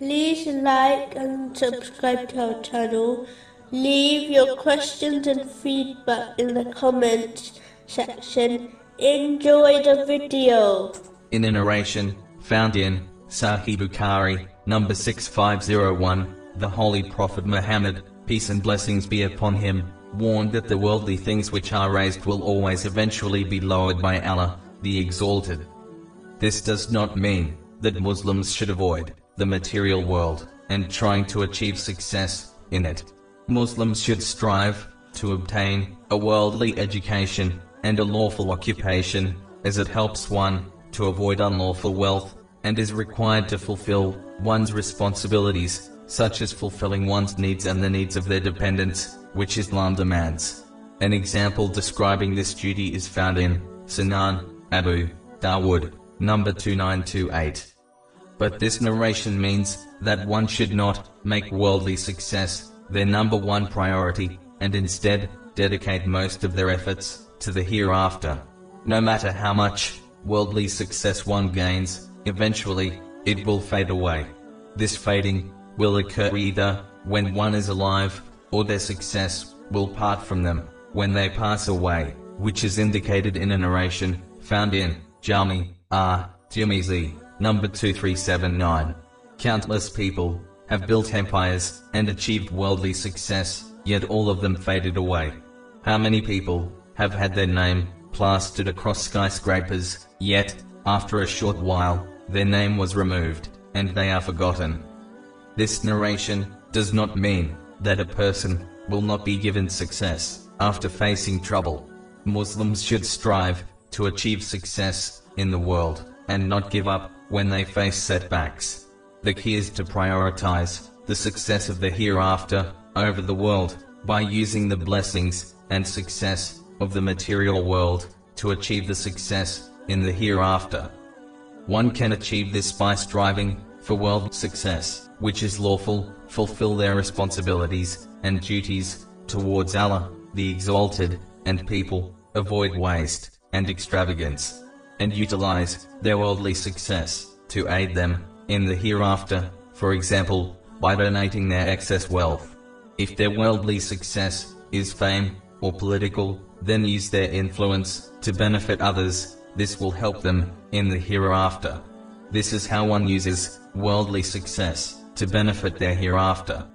like and subscribe to our channel. Leave your questions and feedback in the comments section. Enjoy the video. In a narration found in Sahih Bukhari, number 6501, the Holy Prophet Muhammad, peace and blessings be upon him, warned that the worldly things which are raised will always eventually be lowered by Allah, the Exalted. This does not mean that Muslims should avoid the material world and trying to achieve success in it. Muslims should strive to obtain a worldly education and a lawful occupation, as it helps one to avoid unlawful wealth and is required to fulfill one's responsibilities, such as fulfilling one's needs and the needs of their dependents, which Islam demands. An example describing this duty is found in Sunan Abu Dawood, number 2928. But this narration means that one should not make worldly success their number one priority, and instead dedicate most of their efforts to the hereafter. No matter how much worldly success one gains, eventually it will fade away. This fading will occur either when one is alive, or their success will part from them when they pass away, which is indicated in a narration found in Jami R. Tirmizi, number 2379. Countless people have built empires and achieved worldly success, yet all of them faded away. How many people have had their name plastered across skyscrapers, yet, after a short while, their name was removed, and they are forgotten. This narration does not mean that a person will not be given success after facing trouble. Muslims should strive to achieve success in the world and not give up when they face setbacks. The key is to prioritize the success of the hereafter over the world by using the blessings and success of the material world to achieve the success in the hereafter. One can achieve this by striving for world success, which is lawful, fulfill their responsibilities and duties towards Allah, the Exalted, and people, avoid waste and extravagance, and utilize their worldly success to aid them in the hereafter, for example, by donating their excess wealth. If their worldly success is fame or political, then use their influence to benefit others, this will help them in the hereafter. This is how one uses worldly success to benefit their hereafter.